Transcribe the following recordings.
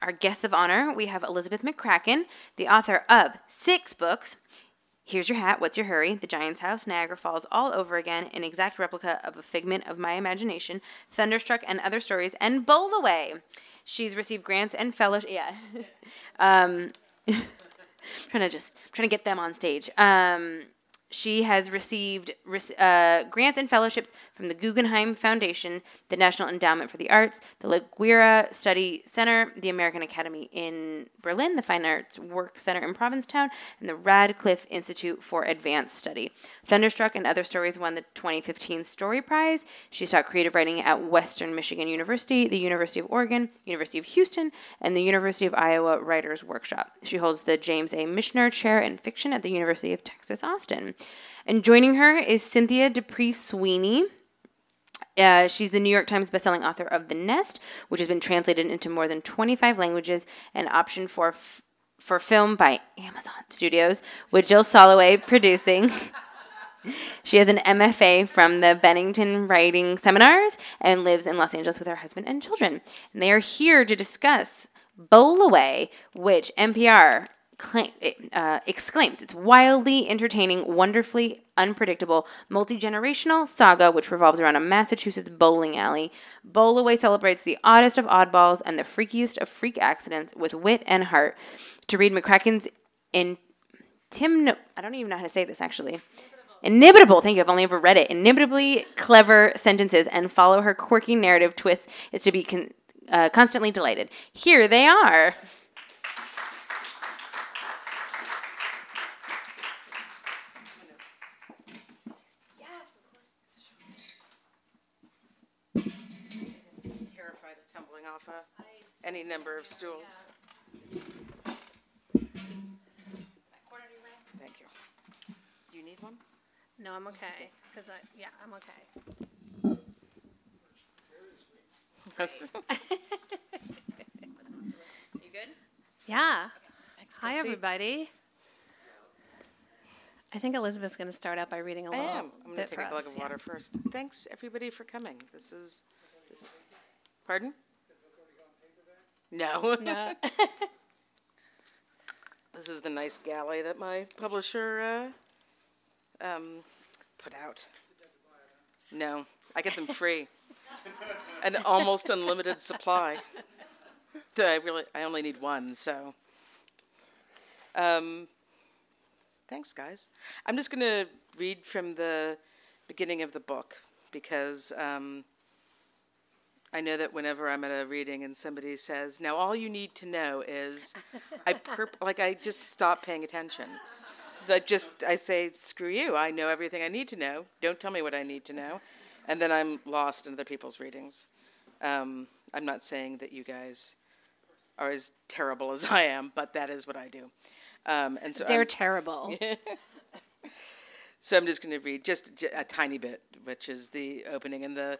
our guest of honor, we have Elizabeth McCracken, the author of six books. Here's Your Hat, What's Your Hurry, The Giant's House, Niagara Falls All Over Again, an exact replica of a figment of my imagination, Thunderstruck and Other Stories, and Bowlaway. She's received grants and fellowships. Yeah. um, trying to just trying to get them on stage. Um, she has received uh, grants and fellowships from the Guggenheim Foundation, the National Endowment for the Arts, the Liguria Study Center, the American Academy in Berlin, the Fine Arts Work Center in Provincetown, and the Radcliffe Institute for Advanced Study. Thunderstruck and Other Stories won the 2015 Story Prize. She's taught creative writing at Western Michigan University, the University of Oregon, University of Houston, and the University of Iowa Writers Workshop. She holds the James A. Michener Chair in Fiction at the University of Texas Austin. And joining her is Cynthia D'Aprix Sweeney. Uh, she's the New York Times bestselling author of The Nest, which has been translated into more than 25 languages and optioned for f- for film by Amazon Studios, with Jill Soloway producing. she has an MFA from the Bennington Writing Seminars and lives in Los Angeles with her husband and children. And they are here to discuss Bowlaway, which NPR uh, exclaims it's wildly entertaining, wonderfully unpredictable, multi generational saga which revolves around a Massachusetts bowling alley. Bowlaway celebrates the oddest of oddballs and the freakiest of freak accidents with wit and heart. To read McCracken's in Tim, I don't even know how to say this actually. Inimitable, thank you. I've only ever read it. Inimitably clever sentences and follow her quirky narrative twists is to be con- uh, constantly delighted. Here they are. any number of stools. Thank you. Do you need one? No, I'm okay, because I, yeah, I'm okay. You good? Yeah. Thanks, Hi, Kelsey. everybody. I think Elizabeth's going to start out by reading a I little am. I'm going to bit take for a glug of yeah. water first. Thanks, everybody, for coming. This is, this is- pardon? No. No. This is the nice galley that my publisher uh, um, put out. No, I get them free. An almost unlimited supply. I really, I only need one, so. Um, thanks, guys. I'm just going to read from the beginning of the book because um, I know that whenever I'm at a reading and somebody says, "Now all you need to know is," I perp- like I just stop paying attention. Like just I say, "Screw you! I know everything I need to know. Don't tell me what I need to know," and then I'm lost in other people's readings. Um, I'm not saying that you guys are as terrible as I am, but that is what I do. Um, and so They're I'm- terrible. so I'm just going to read just j- a tiny bit, which is the opening. And the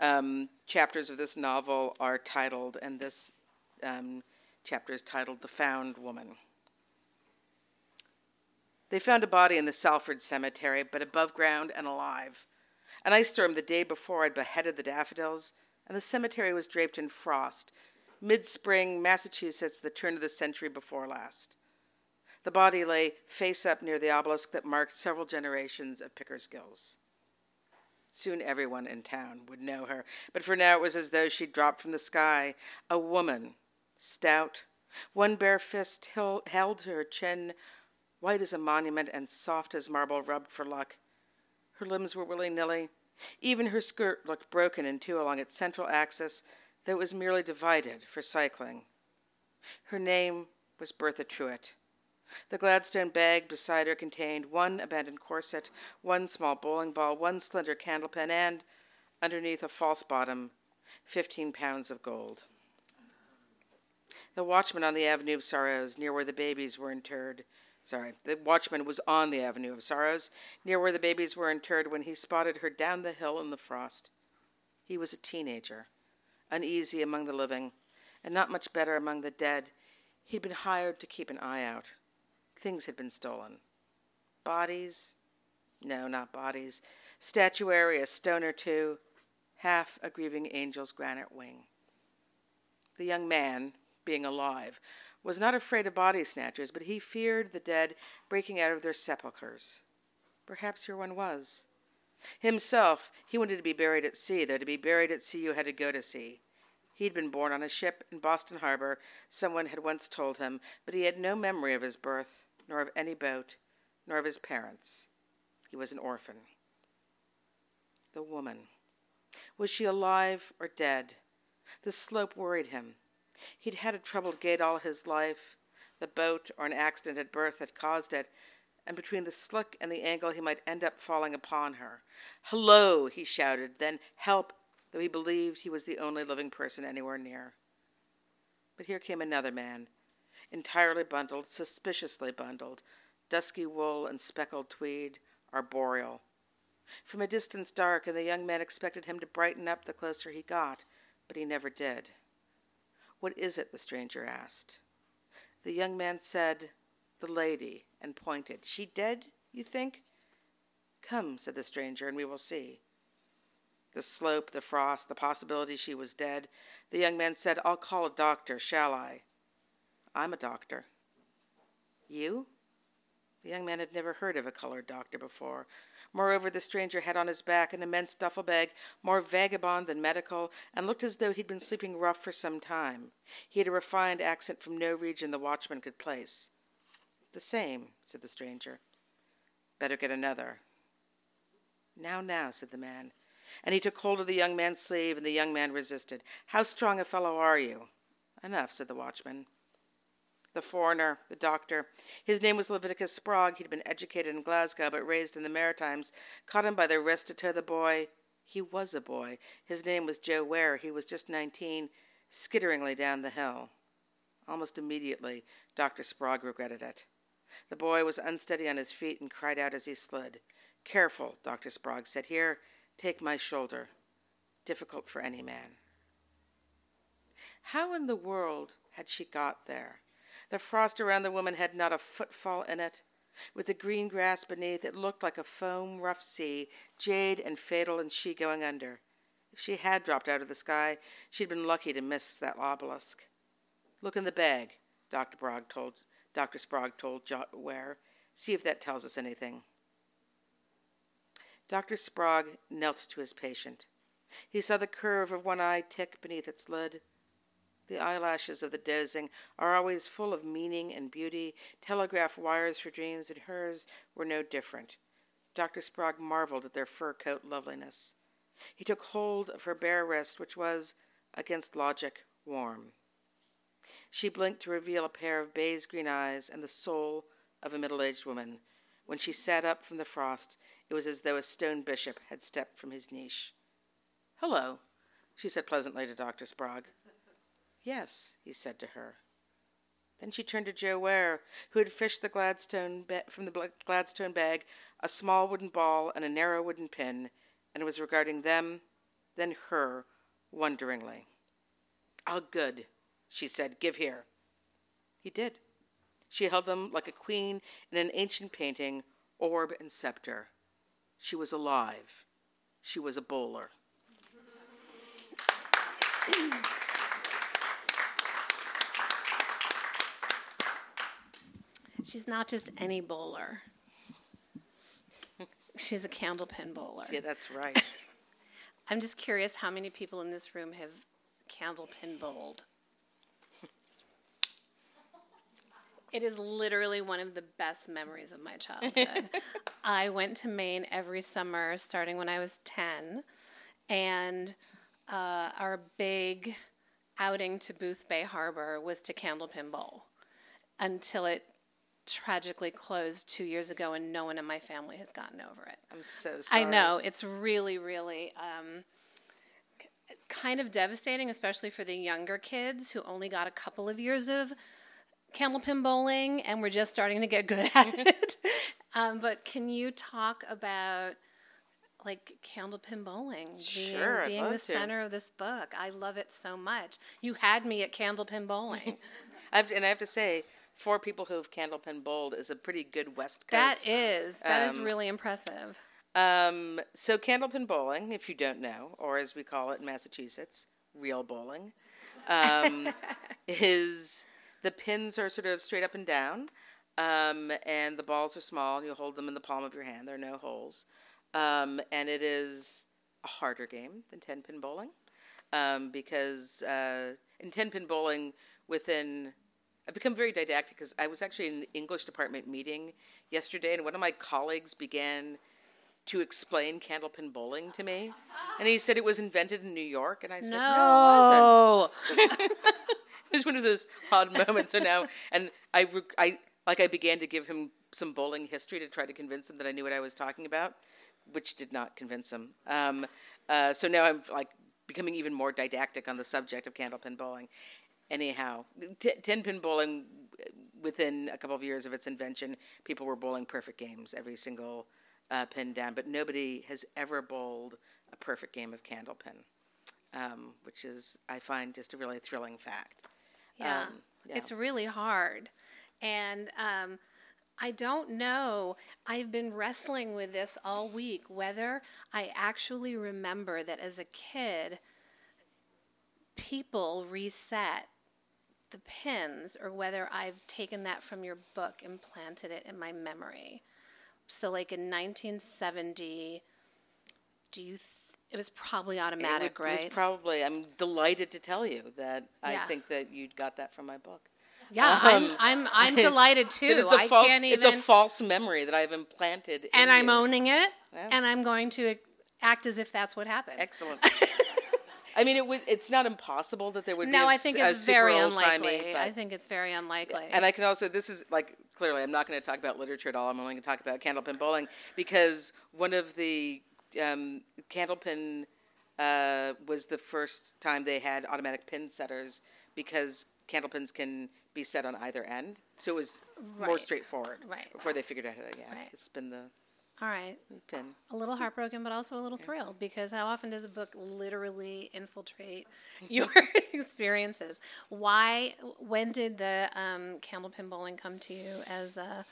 um, chapters of this novel are titled, and this um, chapter is titled The Found Woman. They found a body in the Salford Cemetery, but above ground and alive. An ice storm the day before had beheaded the daffodils, and the cemetery was draped in frost. Mid spring, Massachusetts, the turn of the century before last. The body lay face up near the obelisk that marked several generations of Pickersgills. Soon everyone in town would know her, but for now it was as though she'd dropped from the sky. A woman, stout, one bare fist held her chin, white as a monument and soft as marble rubbed for luck. Her limbs were willy nilly. Even her skirt looked broken in two along its central axis, though it was merely divided for cycling. Her name was Bertha Truitt. The Gladstone bag beside her contained one abandoned corset, one small bowling ball, one slender candlepin, and, underneath a false bottom, fifteen pounds of gold. The watchman on the Avenue of Sorrows, near where the babies were interred. Sorry, the watchman was on the Avenue of Sorrows, near where the babies were interred, when he spotted her down the hill in the frost. He was a teenager, uneasy among the living, and not much better among the dead. He'd been hired to keep an eye out. Things had been stolen. Bodies? No, not bodies. Statuary, a stone or two, half a grieving angel's granite wing. The young man, being alive, was not afraid of body snatchers, but he feared the dead breaking out of their sepulchres. Perhaps your one was. Himself, he wanted to be buried at sea, though to be buried at sea you had to go to sea. He'd been born on a ship in Boston Harbor, someone had once told him, but he had no memory of his birth, nor of any boat, nor of his parents. He was an orphan. The woman. Was she alive or dead? The slope worried him. He'd had a troubled gait all his life. The boat or an accident at birth had caused it, and between the slick and the angle he might end up falling upon her. Hello, he shouted, then help, though he believed he was the only living person anywhere near. But here came another man, entirely bundled, suspiciously bundled, dusky wool and speckled tweed, arboreal. From a distance dark, and the young man expected him to brighten up the closer he got, but he never did. What is it? the stranger asked. The young man said, The lady, and pointed. She dead, you think? Come, said the stranger, and we will see. The slope, the frost, the possibility she was dead. The young man said, I'll call a doctor, shall I? I'm a doctor. You? The young man had never heard of a colored doctor before. Moreover, the stranger had on his back an immense duffel bag, more vagabond than medical, and looked as though he'd been sleeping rough for some time. He had a refined accent from no region the watchman could place. The same, said the stranger. Better get another. Now, now, said the man. And he took hold of the young man's sleeve, and the young man resisted. How strong a fellow are you? Enough, said the watchman the foreigner, the doctor. His name was Leviticus Sprague. He'd been educated in Glasgow but raised in the Maritimes. Caught him by the wrist to tow the boy. He was a boy. His name was Joe Ware. He was just 19, skitteringly down the hill. Almost immediately, Dr. Sprague regretted it. The boy was unsteady on his feet and cried out as he slid. Careful, Dr. Sprague said. Here, take my shoulder. Difficult for any man. How in the world had she got there? The frost around the woman had not a footfall in it. With the green grass beneath, it looked like a foam rough sea, jade and fatal, and she going under. If she had dropped out of the sky, she'd been lucky to miss that obelisk. Look in the bag, Dr. Sprague told, Dr. Sprague told jo- Ware. See if that tells us anything. Dr. Sprague knelt to his patient. He saw the curve of one eye tick beneath its lid. The eyelashes of the dozing are always full of meaning and beauty, telegraph wires for dreams, and hers were no different. Dr. Sprague marveled at their fur coat loveliness. He took hold of her bare wrist, which was, against logic, warm. She blinked to reveal a pair of baize green eyes and the soul of a middle aged woman. When she sat up from the frost, it was as though a stone bishop had stepped from his niche. Hello, she said pleasantly to Dr. Sprague. Yes, he said to her. Then she turned to Joe Ware, who had fished the Gladstone ba- from the Gladstone bag a small wooden ball and a narrow wooden pin, and was regarding them, then her, wonderingly. Ah, good, she said. Give here. He did. She held them like a queen in an ancient painting, orb and scepter. She was alive. She was a bowler. She's not just any bowler. She's a candlepin bowler. Yeah, that's right. I'm just curious how many people in this room have candlepin bowled. It is literally one of the best memories of my childhood. I went to Maine every summer starting when I was 10, and uh, our big outing to Boothbay Harbor was to Candlepin Bowl until it tragically closed two years ago, and no one in my family has gotten over it. I'm so sorry. I know it's really, really. Um, kind of devastating, especially for the younger kids who only got a couple of years of candlepin bowling and we're just starting to get good at it. um, but can you talk about like candlepin bowling being, Sure, being the to. center of this book? I love it so much. You had me at candlepin bowling. I have to, and I have to say, for people who have candlepin bowled, is a pretty good West Coast. That is, that is um, really impressive. Um, so candlepin bowling, if you don't know, or as we call it in Massachusetts, real bowling, um, is the pins are sort of straight up and down, um, and the balls are small. and You hold them in the palm of your hand. There are no holes, um, and it is a harder game than ten pin bowling um, because uh, in ten pin bowling, within I've become very didactic because I was actually in an English department meeting yesterday, and one of my colleagues began to explain candlepin bowling to me, and he said it was invented in New York, and I said no, it wasn't. It was one of those odd moments. So now, and I, I like I began to give him some bowling history to try to convince him that I knew what I was talking about, which did not convince him. Um, uh, so now I'm like becoming even more didactic on the subject of candlepin bowling. Anyhow, t- ten pin bowling. Within a couple of years of its invention, people were bowling perfect games, every single uh, pin down. But nobody has ever bowled a perfect game of candlepin, um, which is I find just a really thrilling fact. Yeah. Um, yeah. It's really hard. And um, I don't know. I've been wrestling with this all week whether I actually remember that as a kid, people reset the pins or whether I've taken that from your book and planted it in my memory. So, like in 1970, do you? Th- it was probably automatic, it would- right? It was probably. I'm delighted to tell you that I think that you got that from my book. yeah, um, I'm, I'm, I'm delighted too. It's a I fal- can't even. It's a false memory that I've implanted. in and I'm you. owning it, Yeah. and I'm going to act as if that's what happened. Excellent. I mean, it would. It's not impossible that there would be. no, a I think it's very unlikely. but- I think it's very unlikely. And I can also, this is like, clearly, I'm not going to talk about literature at all. I'm only going to talk about candlepin bowling because one of the um, candlepin uh, was the first time they had automatic pin setters because candlepins can be set on either end. So it was more straightforward Right. before they figured out how to yeah, Right. spin the All right. pin. A little heartbroken, but also a little thrilled because how often does a book literally infiltrate your experiences? Why? When did the um, candlepin bowling come to you as a?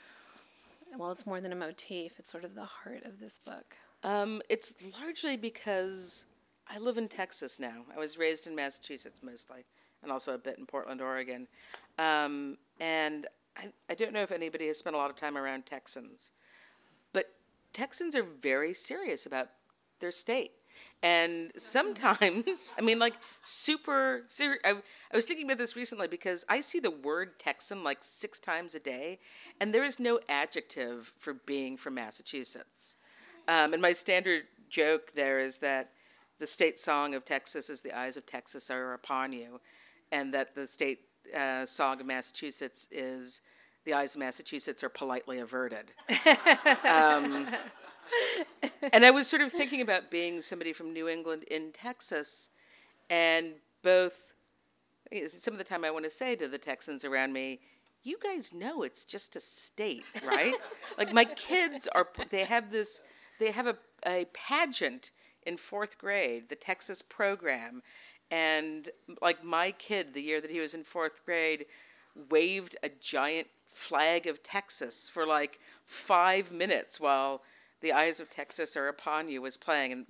Well, it's more than a motif. It's sort of the heart of this book. Um, it's largely because I live in Texas now. I was raised in Massachusetts mostly, and also a bit in Portland, Oregon. Um, and I, I don't know if anybody has spent a lot of time around Texans, Texans are very serious about their state. And sometimes, I mean, like super serious. I, I was thinking about this recently because I see the word Texan like six times a day, and there is no adjective for being from Massachusetts. Um, and my standard joke there is that the state song of Texas is "The eyes of Texas are upon you," and that the state uh, song of Massachusetts is "The eyes of Massachusetts are politely averted." um, and I was sort of thinking about being somebody from New England in Texas, and both some of the time I want to say to the Texans around me, you guys know it's just a state, right? like my kids are, they have this, they have a, a pageant in fourth grade, the Texas program. And like my kid, the year that he was in fourth grade, waved a giant flag of Texas for like five minutes while The Eyes of Texas Are Upon You was playing. And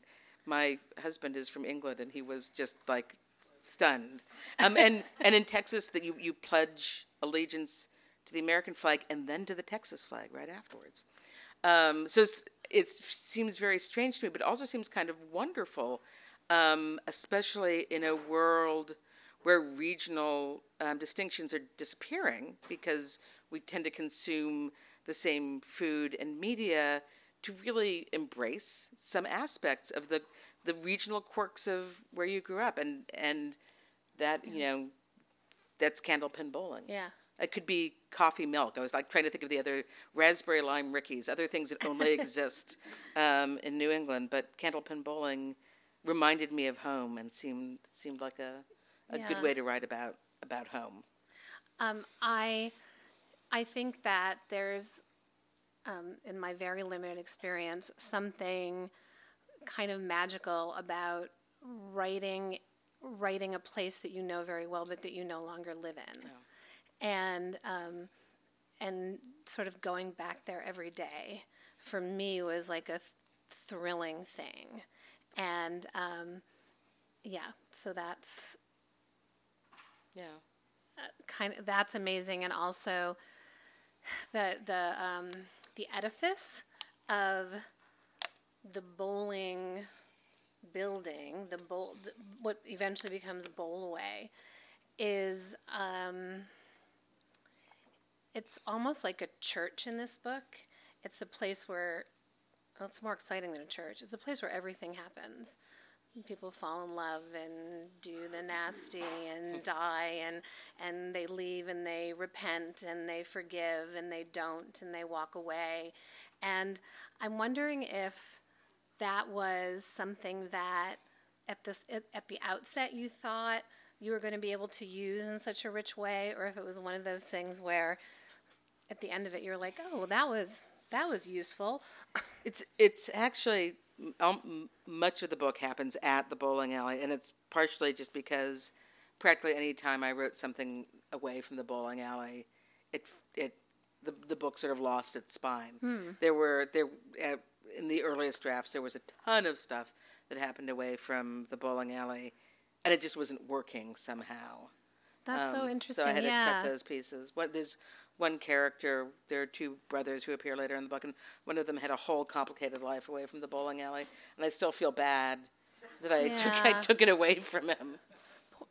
my husband is from England, and he was just like stunned. Um, and, and in Texas, that you, you pledge allegiance to the American flag and then to the Texas flag right afterwards. Um, so it seems very strange to me, but it also seems kind of wonderful, um, especially in a world where regional um, distinctions are disappearing because we tend to consume the same food and media to really embrace some aspects of the the regional quirks of where you grew up and and that you know that's candlepin bowling Yeah. it could be coffee milk. I was like trying to think of the other raspberry lime rickeys, other things that only exist um, in New England. But candlepin bowling reminded me of home and seemed seemed like a, a Yeah. good way to write about about home. Um, I, I think that there's, um, in my very limited experience, something kind of magical about writing, writing a place that you know very well, but that you no longer live in, and um, and sort of going back there every day for me was like a th- thrilling thing, and um, yeah, so that's Yeah. kind of that's amazing. And also the the um, the edifice of the bowling building the bowl what eventually becomes bowlaway is um, it's almost like a church in this book. It's a place where well, it's more exciting than a church. It's a place where everything happens people fall in love and do the nasty and die and and they leave and they repent and they forgive and they don't and they walk away. And i'm wondering if that was something that at this at, at the outset you thought you were going to be able to use in such a rich way or if it was one of those things where at the end of it you're like oh that was that was useful It's it's actually um, much of the book happens at the bowling alley, and it's partially just because practically any time I wrote something away from the bowling alley, it it the the book sort of lost its spine. There were there uh, in the earliest drafts there was a ton of stuff that happened away from the bowling alley, and it just wasn't working somehow. that's so Um, interesting So I had yeah to cut those pieces. What there's one character. There are two brothers who appear later in the book, and one of them had a whole complicated life away from the bowling alley, and I still feel bad that I took I took it away from him.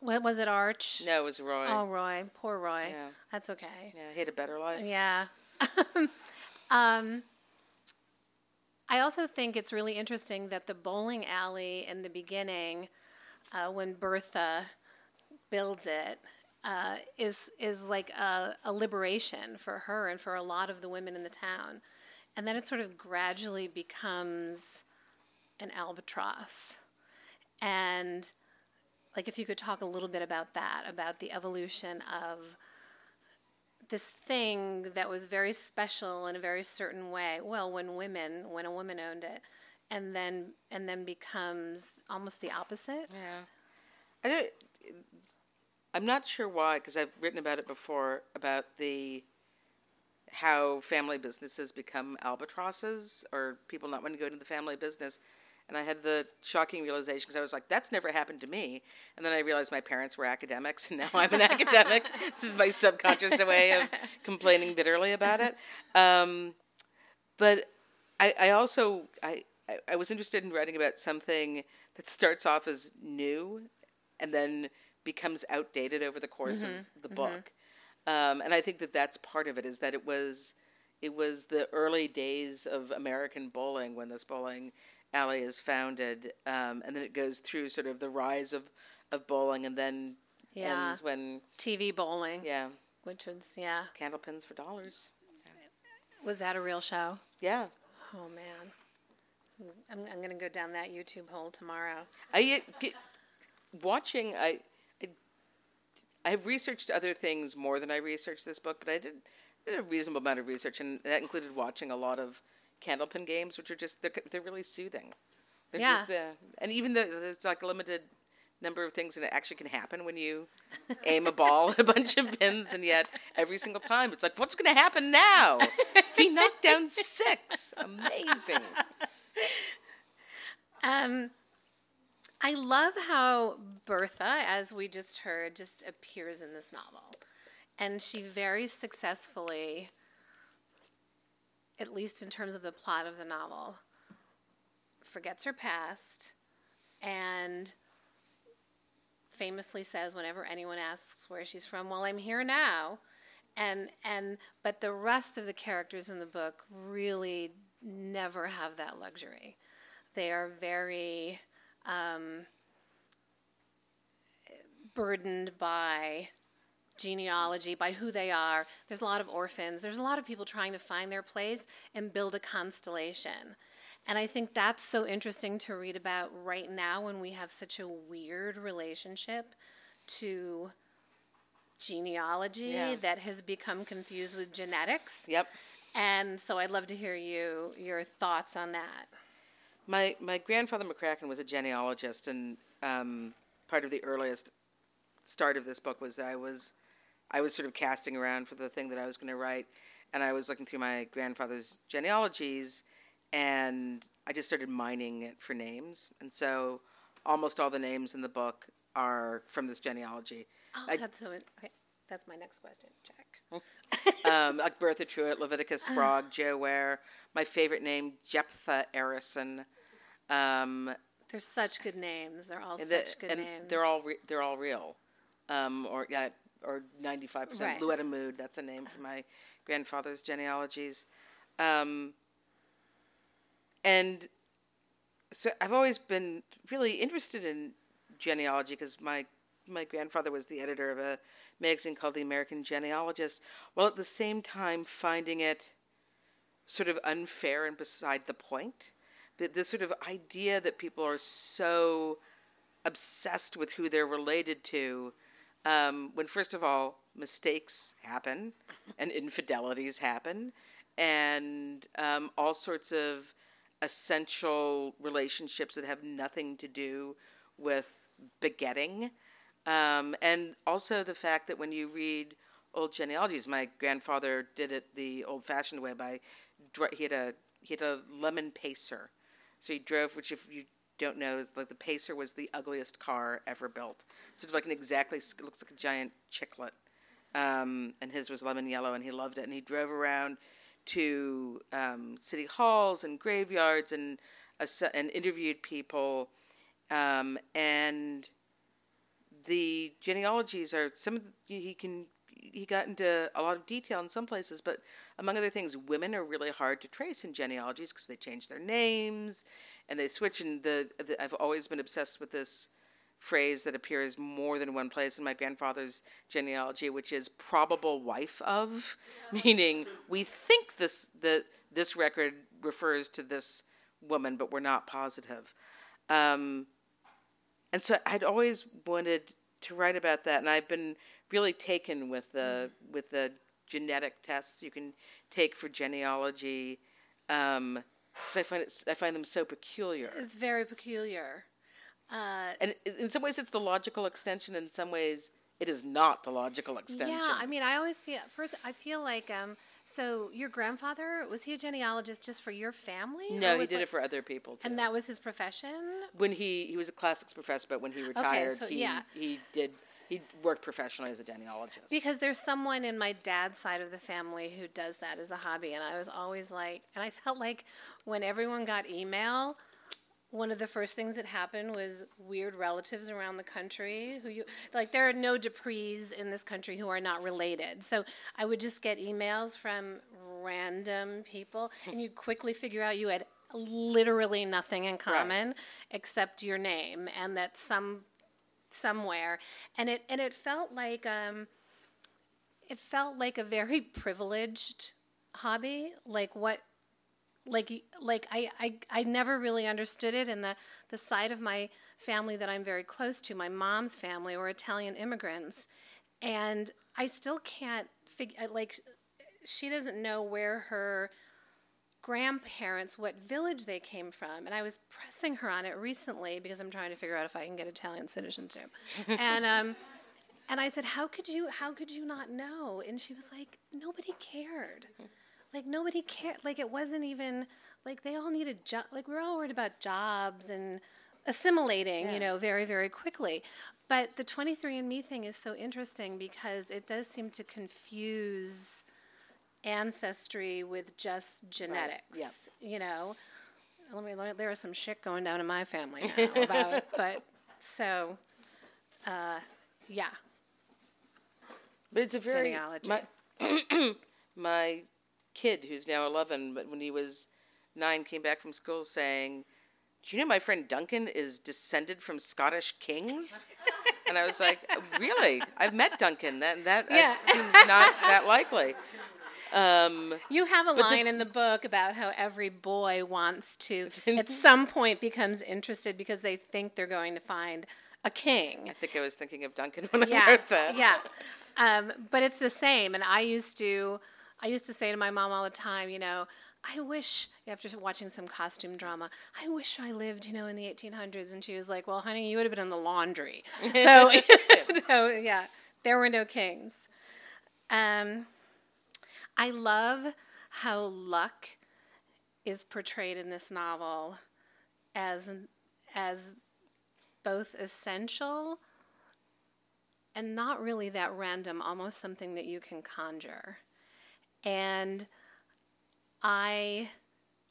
What was it, Arch? No, it was Roy. Oh, Roy. Poor Roy. Yeah. That's okay. Yeah, he had a better life. Yeah. um, I also think it's really interesting that the bowling alley in the beginning, uh, when Bertha builds it, uh, is is like a, a liberation for her and for a lot of the women in the town, and then it sort of gradually becomes an albatross, and like if you could talk a little bit about that, about the evolution of this thing that was very special in a very certain way. Well, when women, when a woman owned it, and then and then becomes almost the opposite. Yeah. I don't. I'm not sure why, because I've written about it before about the how family businesses become albatrosses or people not wanting to go into the family business. And I had the shocking realization because I was like, that's never happened to me. And then I realized my parents were academics, and now I'm an academic. This is my subconscious way of complaining bitterly about it. Um, but I, I also I, I, I was interested in writing about something that starts off as new and then becomes outdated over the course of the book. Um, and I think that that's part of it is that it was it was the early days of American bowling when this bowling alley is founded, um, and then it goes through sort of the rise of, of bowling, and then Yeah. ends when TV bowling, yeah, which was yeah. candle pins for dollars. Was that a real show? Yeah, Oh man, I'm I'm gonna go down that YouTube hole tomorrow. I uh, get, watching. I, I I've researched other things more than I researched this book, but I did, did a reasonable amount of research, and that included watching a lot of candlepin games, which are just they're they're really soothing. They're Yeah. just, uh, and even though there's like a limited number of things that actually can happen when you aim a ball at a bunch of pins, and yet every single time it's like, what's going to happen now? he knocked down six. Amazing. Um, I love how Bertha, as we just heard, just appears in this novel. And she very successfully, at least in terms of the plot of the novel, forgets her past and famously says whenever anyone asks where she's from, "Well, I'm here now." And and but the rest of the characters in the book really never have that luxury. They are very um, burdened by genealogy, by who they are. There's a lot of orphans. There's a lot of people trying to find their place and build a constellation. And I think that's so interesting to read about right now when we have such a weird relationship to genealogy Yeah. that has become confused with genetics. Yep. And so I'd love to hear you your thoughts on that. My my grandfather McCracken was a genealogist, and um, part of the earliest start of this book was I was I was sort of casting around for the thing that I was going to write, and I was looking through my grandfather's genealogies, and I just started mining it for names, and so almost all the names in the book are from this genealogy. Oh, I- that's so okay. That's my next question. Check. um, like Bertha Truitt, Leviticus Sprague, Joe Ware. My favorite name, Jephthah Arrison. Um, They're such good names. They're all the- such good and names. they're all re- they're all real, um, or yeah, or ninety five percent. Luetta Mood, that's a name from my grandfather's genealogies, um, and so I've always been really interested in genealogy because my my grandfather was the editor of a magazine called The American Genealogist, while at the same time finding it sort of unfair and beside the point. This sort of idea that people are so obsessed with who they're related to, um, when first of all, mistakes happen and infidelities happen, and um, all sorts of essential relationships that have nothing to do with begetting. Um, and also the fact that when you read old genealogies, my grandfather did it the old-fashioned way by he had a he had a lemon pacer, so he drove. Which, if you don't know, is like the pacer was the ugliest car ever built. Sort of like an exactly looks like a giant chiclet, um, and his was lemon yellow, and he loved it. And he drove around to um, city halls and graveyards and ass- and interviewed people, um, and the genealogies are some of the, he can he got into a lot of detail in some places, but among other things, women are really hard to trace in genealogies because they change their names and they switch. And the, the I've always been obsessed with this phrase that appears more than one place in my grandfather's genealogy, which is probable wife of, meaning we think this the this record refers to this woman, but we're not positive. Um, and so I'd always wanted to write about that, and I've been really taken with the with the genetic tests you can take for genealogy, because I find it I find them so peculiar. It's very peculiar. Uh, And in some ways, it's the logical extension. In some ways, it is not the logical extension. Yeah, I mean, I always feel first. I feel like um. So your grandfather was he a genealogist just for your family? no, he did like- it for other people too. And that was his profession. when he he was a classics professor, but when he retired, okay, so, he yeah. he did he worked professionally as a genealogist. Because there's someone in my dad's side of the family who does that as a hobby, and I was always like, and I felt like when everyone got email, one of the first things that happened was weird relatives around the country who you like. There are no Duprees in this country who are not related, so I would just get emails from random people, hmm. and you quickly figure out you had literally nothing in common except your name, and that some somewhere, and it and it felt like um, it felt like a very privileged hobby, like what. Like, like I, I, I never really understood it, and the, the side of my family that I'm very close to, my mom's family, were Italian immigrants, and I still can't figure. Like, she doesn't know where her grandparents what village they came from and i was pressing her on it recently because i'm trying to figure out if i can get italian citizenship and um and i said how could you how could you not know? And she was like nobody cared. Like nobody cared like it wasn't even like they all needed job like we were all worried about jobs and assimilating you know very very quickly. But the 23andme thing is so interesting because it does seem to confuse ancestry with just genetics. You know, let me, let me- there is some shit going down in my family now about, but so, uh, yeah, But it's a very Genealogy. my my kid who's now eleven, but when he was nine, came back from school saying, "Do you know my friend Duncan is descended from Scottish kings?" and I was like, "Really? I've met Duncan. That that Yeah. seems not that likely." Um, You have a the- line in the book about how every boy wants to, at some point, becomes interested because they think they're going to find a king. I think I was thinking of Duncan when I Yeah, wrote that. yeah. Um, but it's the same. And I used to, I used to say to my mom all the time, you know, I wish after watching some costume drama, I wish I lived, you know, in the 1800s. And she was like, "Well, honey, you would have been in the laundry." So, yeah, there were no kings. Um, I love how luck is portrayed in this novel as as both essential and not really that random, almost something that you can conjure. And I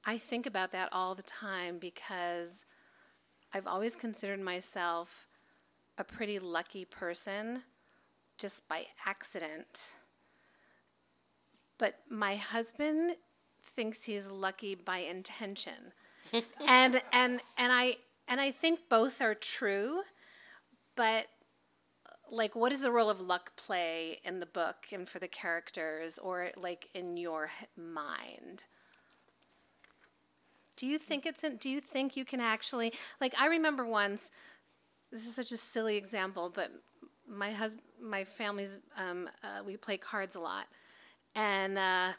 I think about that all the time because I've always considered myself a pretty lucky person just by accident. But my husband thinks he's lucky by intention. and and and I and I think both are true, but like what does the role of luck play in the book and for the characters or like in your mind? Do you think it's in, do you think you can actually like I remember once this is such a silly example, but my husband, my family's, um, uh, we play cards a lot, and uh,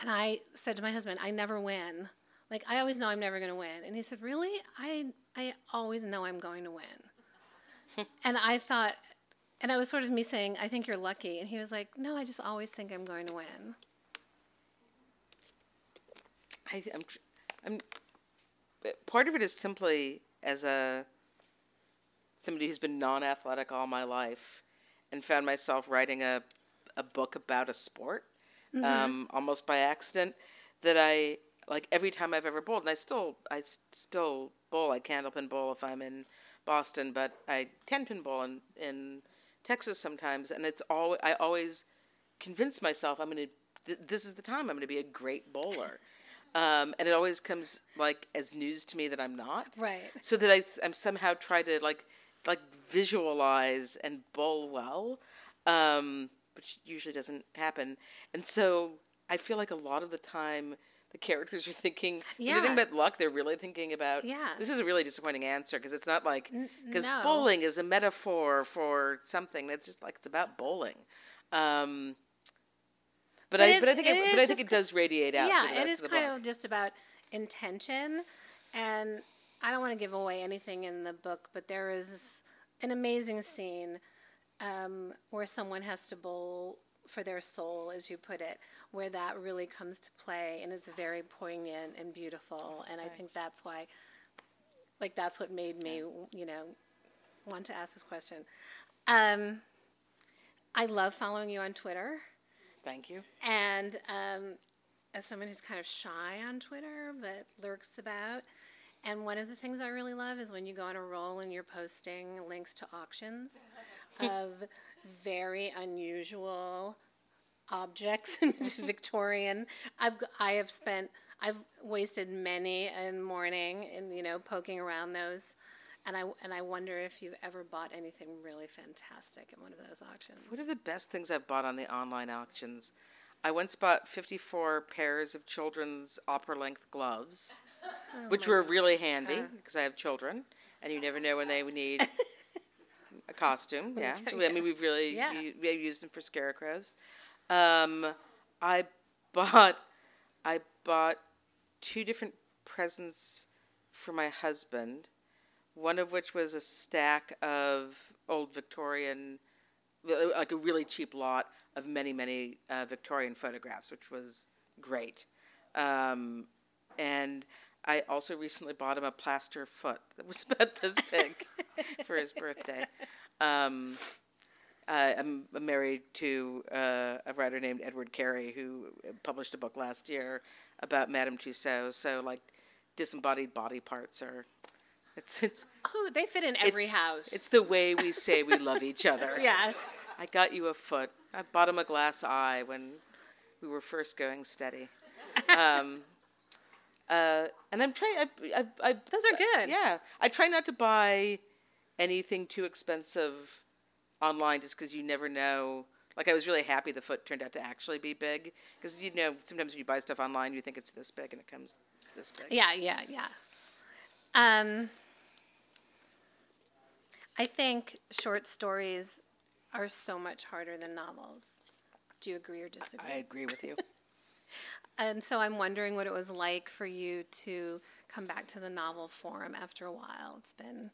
and I said to my husband, I never win. Like I always know I'm never going to win, and he said, Really? I I always know I'm going to win. and I thought, and I was sort of me saying, I think you're lucky, and he was like, No, I just always think I'm going to win. I, I'm, I'm. Part of it is simply as a somebody who's been non-athletic all my life, and found myself writing a a book about a sport, um, almost by accident. That I like every time I've ever bowled, and I still I still bowl. I candlepin bowl if I'm in Boston, but I ten pin bowl in in Texas sometimes, and it's all I always convince myself I'm going to. Th- this is the time I'm going to be a great bowler. Um, and it always comes like as news to me that I'm not. Right. So that I, am somehow try to like like visualize and bowl well, um, which usually doesn't happen. And so I feel like a lot of the time the characters are thinking when they Yeah. think about luck. They're really thinking about. Yeah. This is a really disappointing answer because it's not like because no. bowling is a metaphor for something. It's just like it's about bowling. Um, but, But I, it- but I think, it it, is but I think it does radiate out. yeah, to the rest of kind book. of just about intention, and I don't want to give away anything in the book, but there is an amazing scene um, where someone has to bowl for their soul, as you put it, where that really comes to play, and it's very poignant and beautiful, and I think that's why, like, that's what made me, you know, want to ask this question. Um, I love following you on Twitter. Thank you. And um, as someone who's kind of shy on Twitter but lurks about, and one of the things I really love is when you go on a roll and you're posting links to auctions of very unusual objects Victorian. I've I have spent I've wasted many a morning in you know poking around those, and I and I wonder if you've ever bought anything really fantastic in one of those auctions. What are the best things I've bought on the online auctions? I once bought 54 pairs of children's opera length gloves, oh which were really handy because I have children, and you never know when they would need a costume. Yeah. I mean, we've really Yeah. u- we used them for scarecrows. Um, I bought I bought two different presents for my husband. One of which was a stack of old Victorian, like a really cheap lot of many, many uh, Victorian photographs, which was great. Um, and I also recently bought him a plaster foot that was about this big for his birthday. Um, uh, I'm married to uh, a writer named Edward Carey who published a book last year about Madame Tussauds. So like disembodied body parts are it's it's Oh, they fit in every it's, house. It's the way we say we love each other. yeah. I got you a foot. I bought him a glass eye when we were first going steady. Um, uh, and I'm trying. I, I, I, Those are good. yeah, I try not to buy anything too expensive online, just because you never know. Like I was really happy the foot turned out to actually be big because you know sometimes when you buy stuff online you think it's this big and it comes it's this big. Yeah, yeah, yeah. Um, I think short stories are so much harder than novels. Do you agree or disagree? I agree with you. And so I'm wondering what it was like for you to come back to the novel form after a while. It's been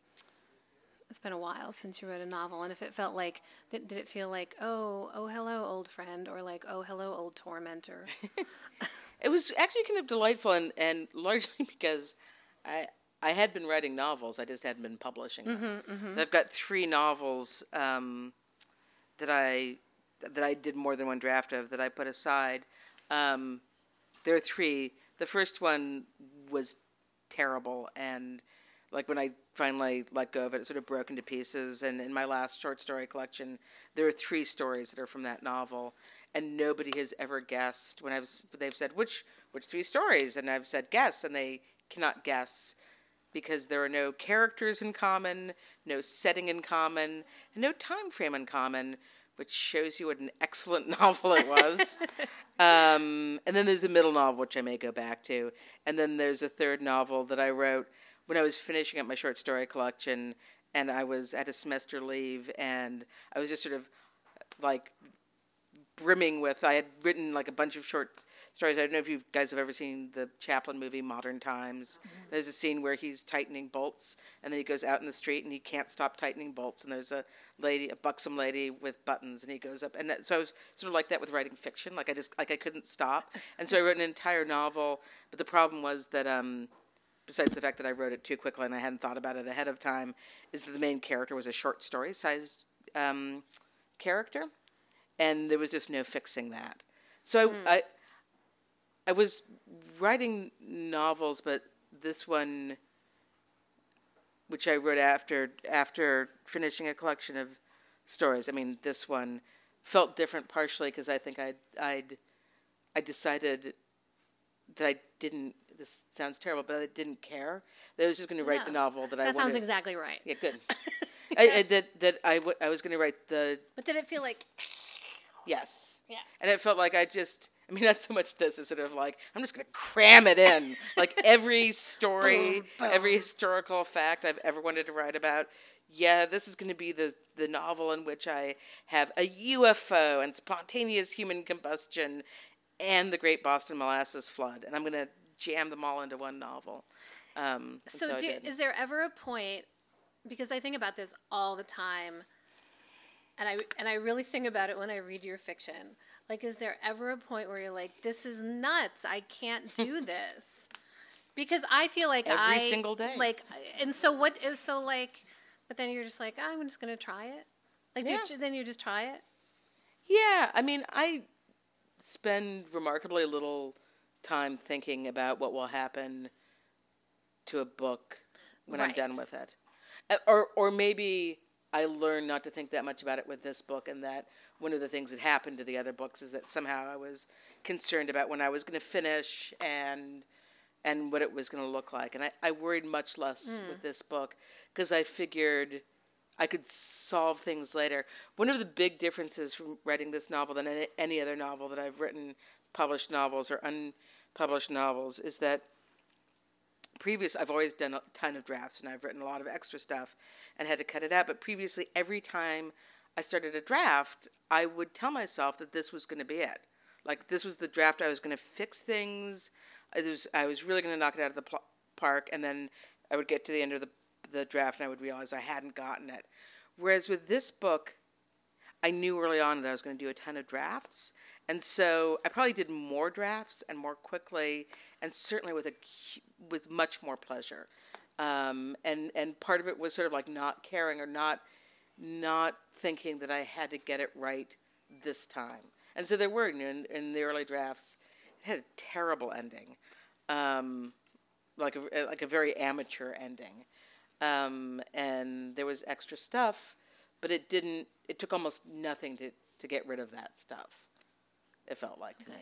it's been a while since you wrote a novel, and if it felt like did, did it feel like oh oh hello old friend or like oh hello old tormentor? It was actually kind of delightful, and, and largely because I I had been writing novels, I just hadn't been publishing them. I've got three novels um, that I that I did more than one draft of that I put aside. Um, there are three. The first one was terrible, and like when I finally let go of it, it sort of broke into pieces. And in my last short story collection, there are three stories that are from that novel, and nobody has ever guessed when I've they've said which which three stories, and I've said guess, and they cannot guess because there are no characters in common, no setting in common, and no time frame in common, which shows you what an excellent novel it was. um, and then there's a middle novel, which I may go back to, and then there's a third novel that I wrote when I was finishing up my short story collection, and I was at a semester leave, and I was just sort of like brimming with. I had written like a bunch of short stories. I don't know if you guys have ever seen the Chaplin movie Modern Times. There's a scene where he's tightening bolts, and then he goes out in the street and he can't stop tightening bolts. And there's a lady, a buxom lady with buttons, and he goes up. And that, so I was sort of like that with writing fiction. Like I just like I couldn't stop, and so I wrote an entire novel. But the problem was that. Um, Besides the fact that I wrote it too quickly and I hadn't thought about it ahead of time, is that the main character was a short story sized um, character, and there was just no fixing that. So I, I, I was writing novels, but this one, which I wrote after after finishing a collection of stories. I mean, this one felt different partially because I think I'd I'd I decided that I didn't. This sounds terrible, but I didn't care. That I was just going to write the novel that, I that sounds exactly right. Yeah, good. I, I, that that I, w- I was going to write the But did it feel like yes. yeah? And it felt like I just, I mean, not so much this, it's sort of like, I'm just going to cram it in. like every story, Boom, boom. every historical fact I've ever wanted to write about. Yeah, this is going to be the, the novel in which I have a UFO and spontaneous human combustion and the Great Boston Molasses Flood. And I'm going to jam them all into one novel. Um, and So, do, is there ever a point? Because I think about this all the time, and I and I really think about it when I read your fiction. Like, is there ever a point where you're like, "This is nuts! I can't do this," because I feel like I Every I single day. Like, and so what is so like? But then you're just like, I'm just gonna try it. Like, do you- Yeah. then you just try it. Yeah, I mean, I spend remarkably little time thinking about what will happen to a book when I'm done with it. Uh, Or, or maybe I learned not to think that much about it with this book, and that one of the things that happened to the other books is that somehow I was concerned about when I was going to finish and and what it was going to look like. And I, I worried much less hmm. with this book because I figured I could solve things later. One of the big differences from writing this novel than any, any other novel that I've written, published novels or unpublished novels, is that previous I've always done a ton of drafts and I've written a lot of extra stuff and had to cut it out. But previously, every time I started a draft, I would tell myself that this was going to be it. Like this was the draft. I was going to fix things. I was I was really going to knock it out of the pl- park, and then I would get to the end of the the draft and I would realize I hadn't gotten it. Whereas with this book, I knew early on that I was going to do a ton of drafts, and so I probably did more drafts and more quickly, and certainly with a with much more pleasure. Um, and and part of it was sort of like not caring or not not thinking that I had to get it right this time. And so there were in, in the early drafts, it had a terrible ending, um, like a like a very amateur ending, um, and there was extra stuff, but it didn't. It took almost nothing to to get rid of that stuff. It felt like to me.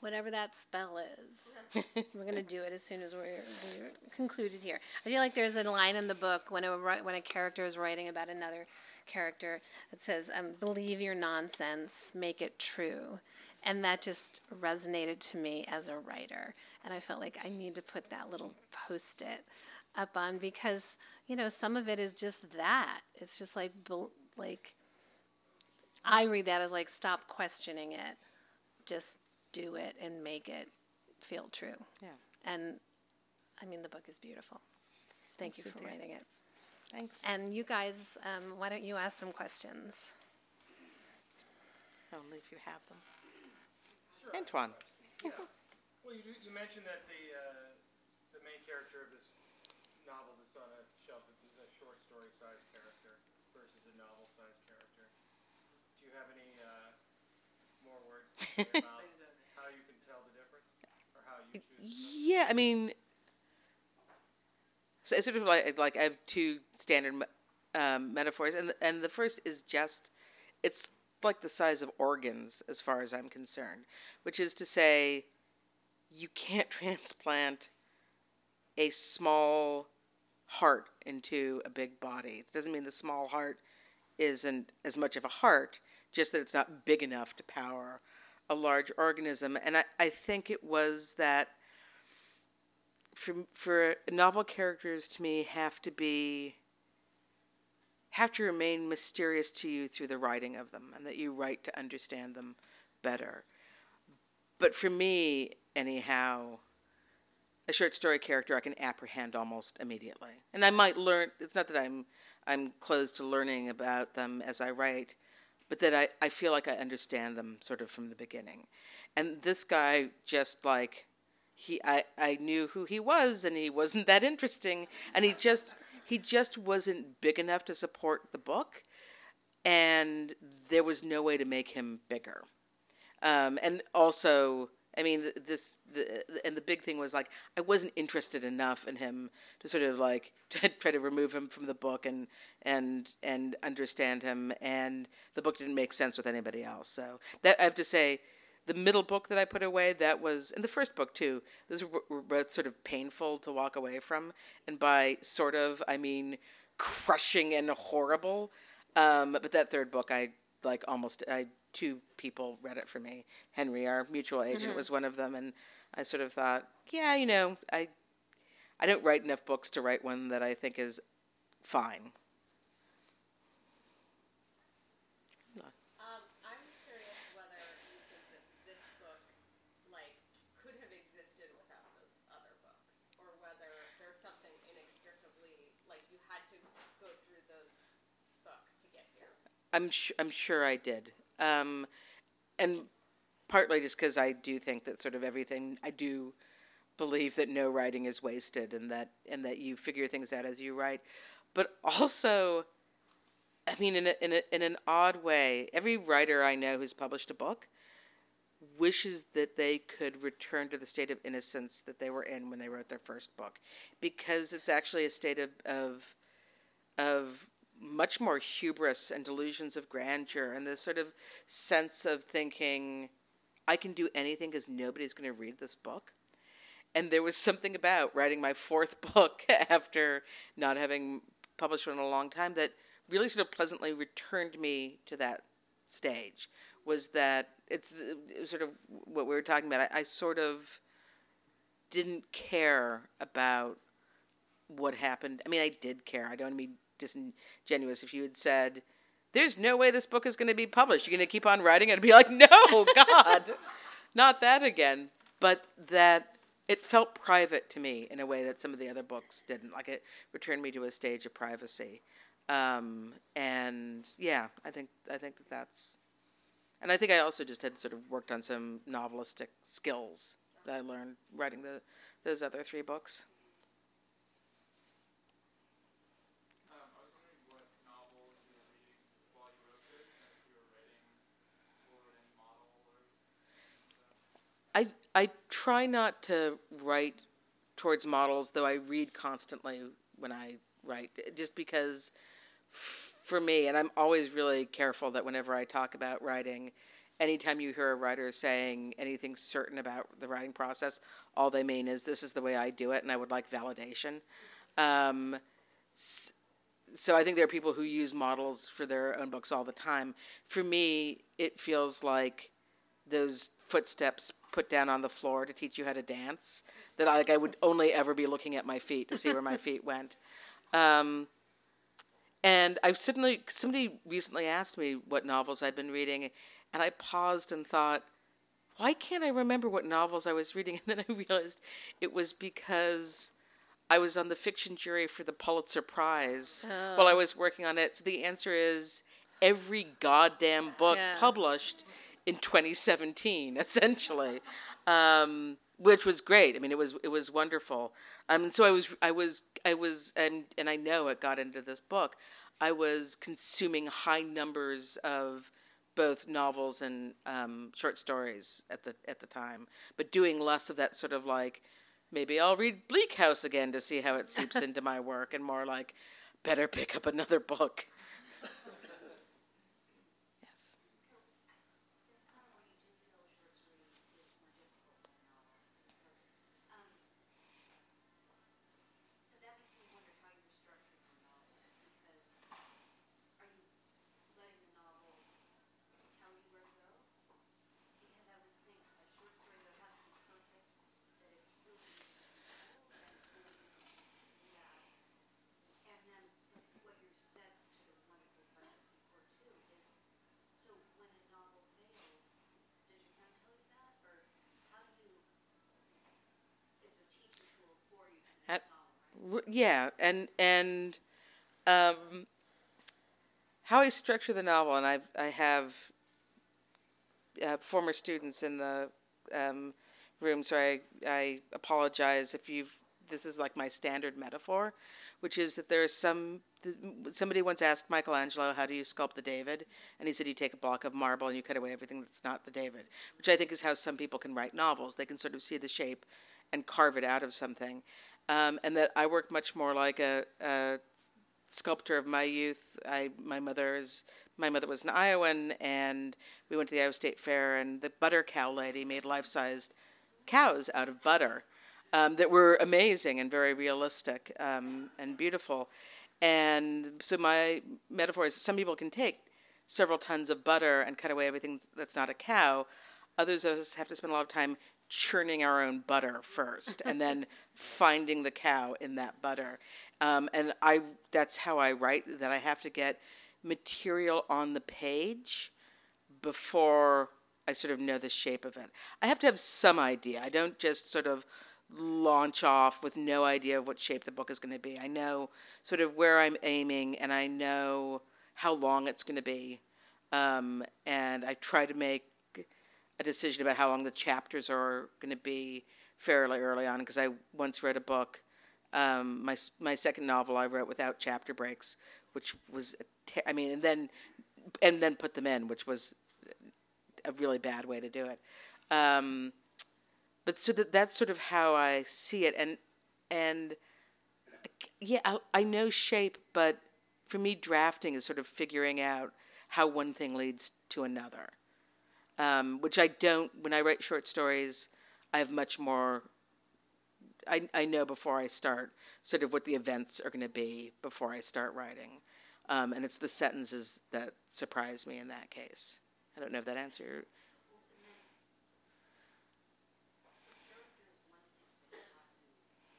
whatever that spell is. we're gonna do it as soon as we're, we're concluded here. I feel like there's a line in the book when a when a character is writing about another character that says, um, "Believe your nonsense, make it true," and that just resonated to me as a writer. And I felt like I need to put that little post-it up on because you know some of it is just that. It's just like like I read that as like stop questioning it, just do it and make it feel true. Yeah. And I mean, the book is beautiful. Thank you for writing it. Thanks. And you guys, um, why don't you ask some questions? Only if you have them. Antoine. Well, you, you mentioned that the uh, the main character of this novel that's on a shelf is a short story sized character versus a novel sized character. Do you have any uh, more words to say about how you can tell the difference, or how you choose? Yeah, I mean, so it's sort of like like I have two standard um, metaphors, and and the first is just it's like the size of organs as far as I'm concerned, which is to say, you can't transplant a small heart into a big body. It doesn't mean the small heart isn't as much of a heart, just that it's not big enough to power a large organism. And I, I think it was that for for novel characters to me have to be have to remain mysterious to you through the writing of them and that you write to understand them better. But for me, anyhow, a short story character I can apprehend almost immediately. And I might learn it's not that I'm I'm closed to learning about them as I write, but that I, I feel like I understand them sort of from the beginning. And this guy just like he I, I knew who he was and he wasn't that interesting and he just he just wasn't big enough to support the book and there was no way to make him bigger um, and also i mean th- this the, and the big thing was like i wasn't interested enough in him to sort of like try to remove him from the book and and and understand him and the book didn't make sense with anybody else so that i have to say the middle book that I put away, that was, and the first book too, those were both sort of painful to walk away from. And by sort of, I mean crushing and horrible. Um, but that third book, I like almost, I two people read it for me. Henry, our mutual agent, was one of them. And I sort of thought, yeah, you know, I, I don't write enough books to write one that I think is fine. Um, I'm curious whether you think that this book, like, could have existed without those other books, or whether there's something inextricably, like, you had to go through those books to get here. I'm sh- I'm sure I did, um, and partly just because I do think that sort of everything I do believe that no writing is wasted, and that and that you figure things out as you write, but also, I mean, in a, in a, in an odd way, every writer I know who's published a book wishes that they could return to the state of innocence that they were in when they wrote their first book, because it's actually a state of of of much more hubris and delusions of grandeur and this sort of sense of thinking I can do anything because nobody's going to read this book. And there was something about writing my fourth book after not having published one in a long time that really sort of pleasantly returned me to that stage. Was that it's it was sort of what we were talking about. I, I sort of didn't care about what happened. I mean, I did care. I don't be disingenuous. If you had said, "There's no way this book is going to be published," you're going to keep on writing, I'd be like, "No, God, not that again." But that it felt private to me in a way that some of the other books didn't. Like it returned me to a stage of privacy. Um, and yeah, I think I think that that's, and I think I also just had sort of worked on some novelistic skills that I learned writing the those other three books. Um, I was wondering what novels you were reading while you wrote this, and if you were writing toward any model or. I try not to write towards models, though I read constantly when I write, just because for me, and I'm always really careful that whenever I talk about writing, anytime you hear a writer saying anything certain about the writing process, all they mean is this is the way I do it, and I would like validation. Um, so I think there are people who use models for their own books all the time. For me, it feels like those footsteps put down on the floor to teach you how to dance. That I, like I would only ever be looking at my feet to see where my feet went. Um, and I've suddenly somebody recently asked me what novels I'd been reading, and I paused and thought, why can't I remember what novels I was reading? And then I realized it was because I was on the fiction jury for the Pulitzer Prize while I was working on it. So the answer is every goddamn book Yeah. published in 2017, essentially, um, which was great. I mean, it was it was wonderful. Um, and so I was I was I was and and I know it got into this book. I was consuming high numbers of both novels and um, short stories at the at the time, but doing less of that sort of like maybe I'll read Bleak House again to see how it seeps into my work, and more like better pick up another book. yes. So that makes me wonder how you're structuring your novels, because are you letting the novel tell you where to go? Because I would think a short story that has to be perfect, that it's really easy to control, and it's really easy to succeed at. And then, so what you said to the wonderful questions before too is, so when a novel fails, does your friend tell you that, or how do you, it's a teaching tool for you for the At- next novel, right? R- yeah, and and um, how I structure the novel, and I've I have uh, former students in the um, room, so I I apologize if you've this is like my standard metaphor, which is that there's some th- somebody once asked Michelangelo how do you sculpt the David, and he said you take a block of marble and you cut away everything that's not the David, which I think is how some people can write novels. They can sort of see the shape and carve it out of something. Um, and that I work much more like a, a sculptor of my youth. I my mother is my mother was an Iowan, and we went to the Iowa State Fair, and the butter cow lady made life-sized cows out of butter um, that were amazing and very realistic um, and beautiful. And so my metaphor is some people can take several tons of butter and cut away everything that's not a cow. Others of us have to spend a lot of time churning our own butter first and then finding the cow in that butter. Um, and I that's how I write that I have to get material on the page before I sort of know the shape of it. I have to have some idea. I don't just sort of launch off with no idea of what shape the book is going to be. I know sort of where I'm aiming and I know how long it's going to be. Um, and I try to make a decision about how long the chapters are going to be fairly early on because I once read a book. Um, my my second novel I wrote without chapter breaks, which was a te- I mean, and then and then put them in, which was a really bad way to do it. Um, but so that that's sort of how I see it, and and yeah, I, I know shape, but for me, drafting is sort of figuring out how one thing leads to another, um, which I don't. When I write short stories, I have much more. I, I know before I start sort of what the events are going to be before I start writing, um, and it's the sentences that surprise me in that case. I don't know if that answer.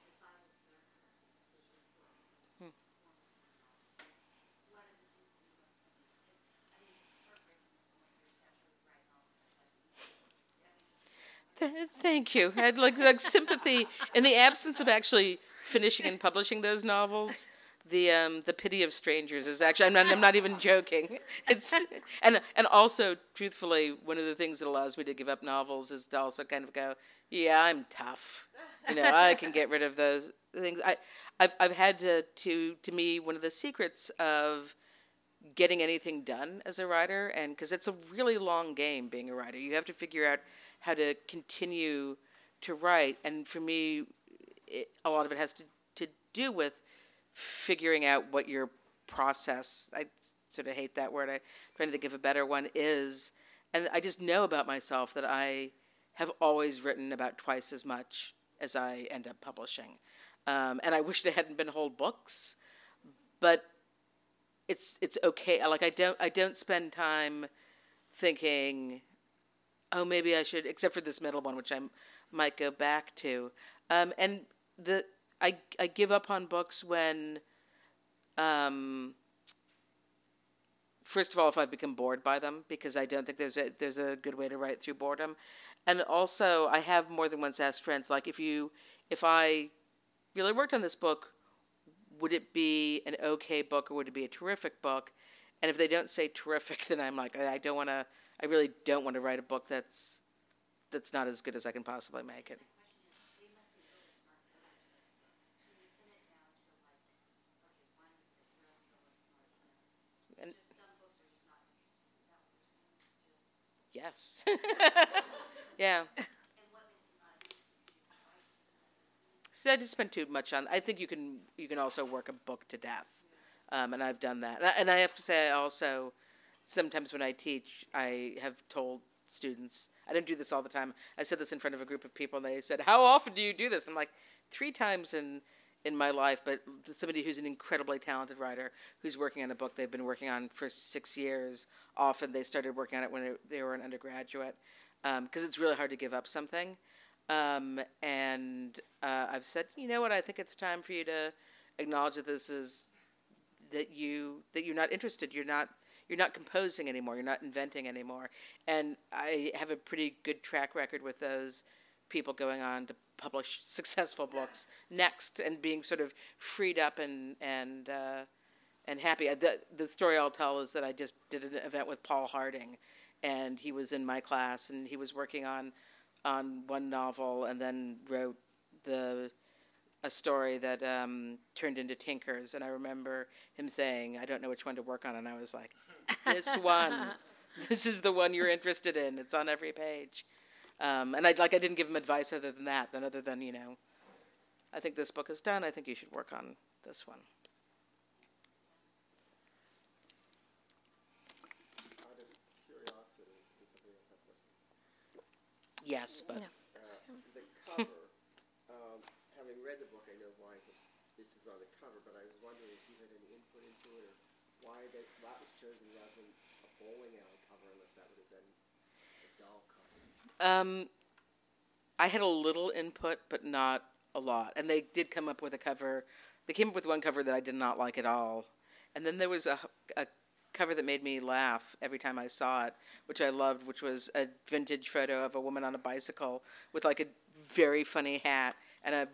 the size of character is, is important. One of the things that we look at, because, I mean, it's heartbreaking that someone your stature would write novels that have huge books. I think it's Th- Thank you. I had like like sympathy in the absence of actually finishing and publishing those novels. The um, the pity of strangers is actually I'm not I'm not even joking. It's and and also truthfully one of the things that allows me to give up novels is to also kind of go yeah I'm tough. You know I can get rid of those things. I I've I've had to to to me one of the secrets of getting anything done as a writer and because it's a really long game being a writer you have to figure out how to continue to write and for me it, a lot of it has to, to do with figuring out what your process i sort of hate that word i'm trying to think of a better one is and I just know about myself that I have always written about twice as much as I end up publishing. Um, and I wish there hadn't been whole books, but it's it's okay. Like I don't I don't spend time thinking, oh maybe I should, except for this middle one, which I might go back to. Um, and the I I give up on books when, um, first of all, if I've become bored by them, because I don't think there's a there's a good way to write through boredom, and also I have more than once asked friends like if you if I really worked on this book, would it be an okay book or would it be a terrific book? And if they don't say terrific, then I'm like I I don't want to. I really don't want to write a book that's that's not as good as I can possibly make it. yes, yeah. So I just spent too much on. I think you can you can also work a book to death, um, and I've done that. And I, and I have to say, I also sometimes when I teach, I have told students. I don't do this all the time. I said this in front of a group of people, and they said, "How often do you do this?" I'm like, three times in in my life. But somebody who's an incredibly talented writer who's working on a book they've been working on for six years. Often they started working on it when they- were an undergraduate, because it's really hard to give up something. Um, and uh, I've said, you know what? I think it's time for you to acknowledge that this is that you that you're not interested. You're not you're not composing anymore. You're not inventing anymore. And I have a pretty good track record with those people going on to publish successful books next and being sort of freed up and and uh, and happy. The the story I'll tell is that I just did an event with Paul Harding, and he was in my class and he was working on on one novel and then wrote the a story that um, turned into Tinkers. And I remember him saying, "I don't know which one to work on," and I was like, "This one, this is the one you're interested in. It's on every page." Um, and I like I didn't give him advice other than that, than other than you know, I think this book is done. I think you should work on this one. Out of curiosity, does somebody else have a question? Yes, but No. Uh, the cover, um, having read the book, I know why this is on the cover, but I was wondering if you had any input into it or why that, was chosen rather than a bowling alley cover, unless that would have been a doll cover. Um, I had a little input, but not a lot. And they did come up with a cover. They came up with one cover that I did not like at all. And then there was a, a cover that made me laugh every time I saw it, which I loved, which was a vintage photo of a woman on a bicycle with like a very funny hat and a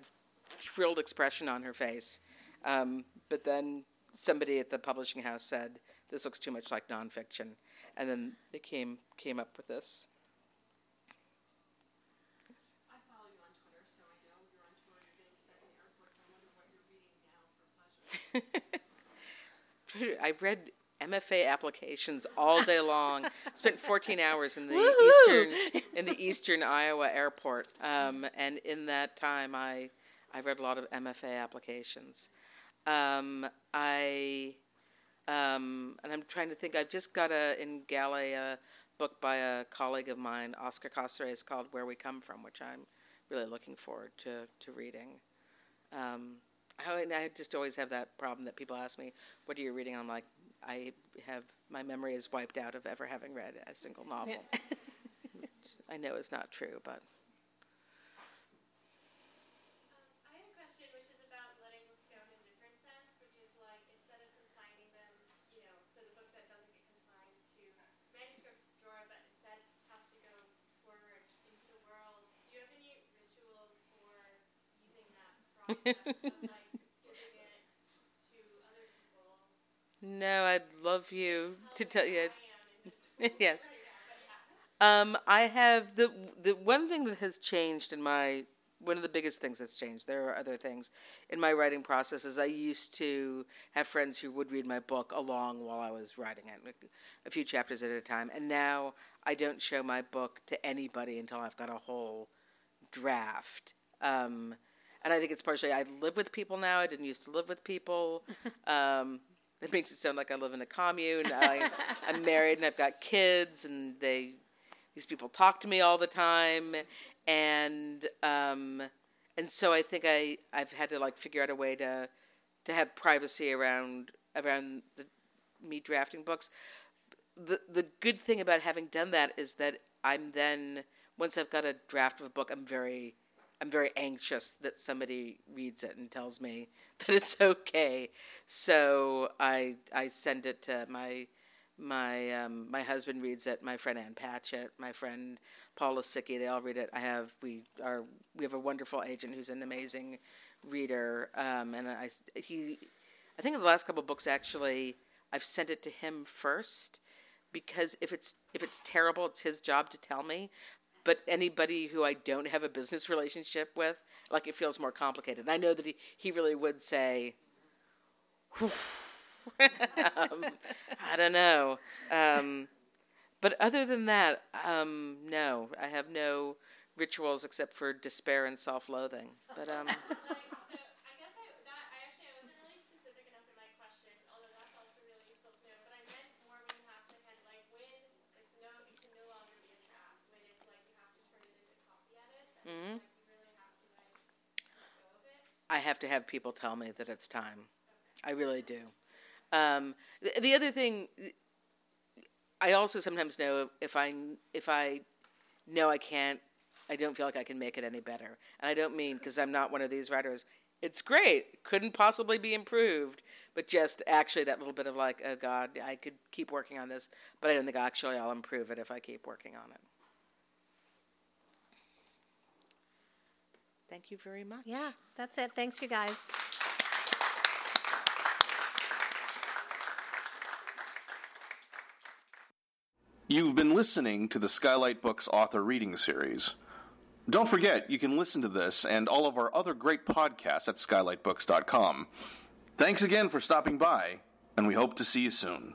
thrilled expression on her face. Um, but then somebody at the publishing house said, "This looks too much like nonfiction," and then they came came up with this. I follow you on Twitter, so I know you're on tour, you're getting stuck in airports. I wonder what you're reading now for pleasure. I read MFA applications all day long. Spent 14 hours in the Woohoo! eastern in the eastern Iowa airport, um, and in that time, I I read a lot of MFA applications. Um, I um, and I'm trying to think. I've just got a in Galley a book by a colleague of mine, Oscar Casares, called "Where We Come From," which I'm really looking forward to to reading. Um, I, I just always have that problem that people ask me, "What are you reading?" I'm like, I have my memory is wiped out of ever having read a single novel. Which I know is not true, but Um, I had a question which is about letting books go in a different sense, which is like instead of consigning them, you know, so the book that doesn't get consigned to manuscript drawer but instead has to go forward into the world. Do you have any rituals for using that process of like giving it to other people? No, I'd love you to tell you. Yes. Um, I have the the one thing that has changed in my one of the biggest things that's changed. There are other things in my writing process. Is I used to have friends who would read my book along while I was writing it, a few chapters at a time. And now I don't show my book to anybody until I've got a whole draft. Um, and I think it's partially I live with people now. I didn't used to live with people. Um, it makes it sound like I live in a commune. I, I'm married and I've got kids, and they these people talk to me all the time, and um, and so I think I I've had to like figure out a way to to have privacy around around the, me drafting books. The the good thing about having done that is that I'm then once I've got a draft of a book, I'm very I'm very anxious that somebody reads it and tells me that it's okay. So I I send it to my my um, my husband reads it. My friend Ann Patchett, my friend Paul Lisicky, they all read it. I have we are we have a wonderful agent who's an amazing reader, um, and I he I think in the last couple of books actually I've sent it to him first because if it's if it's terrible, it's his job to tell me. But anybody who I don't have a business relationship with, like it feels more complicated. And I know that he, he really would say, um, I don't know. Um, but other than that, um, no, I have no rituals except for despair and self-loathing. But um, Like, so I guess I that I actually I wasn't really specific enough in my question, although that's also really useful to know. But I meant more when you have to kind of like when it's no it can no longer be a draft, when it's like you have to turn it into copy edits and Mhm. like, you really have to like let go of it. I have to have people tell me that it's time. I really do. Um, the, the other thing, I also sometimes know if I if I know I can't, I don't feel like I can make it any better. And I don't mean because I'm not one of these writers. It's great, couldn't possibly be improved, but just actually that little bit of like, oh God, I could keep working on this, but I don't think actually I'll improve it if I keep working on it. Thank you very much. Yeah, that's it. Thanks, you guys. You've been listening to the Skylight Books author reading series. Don't forget, you can listen to this and all of our other great podcasts at skylightbooks.com. Thanks again for stopping by, and we hope to see you soon.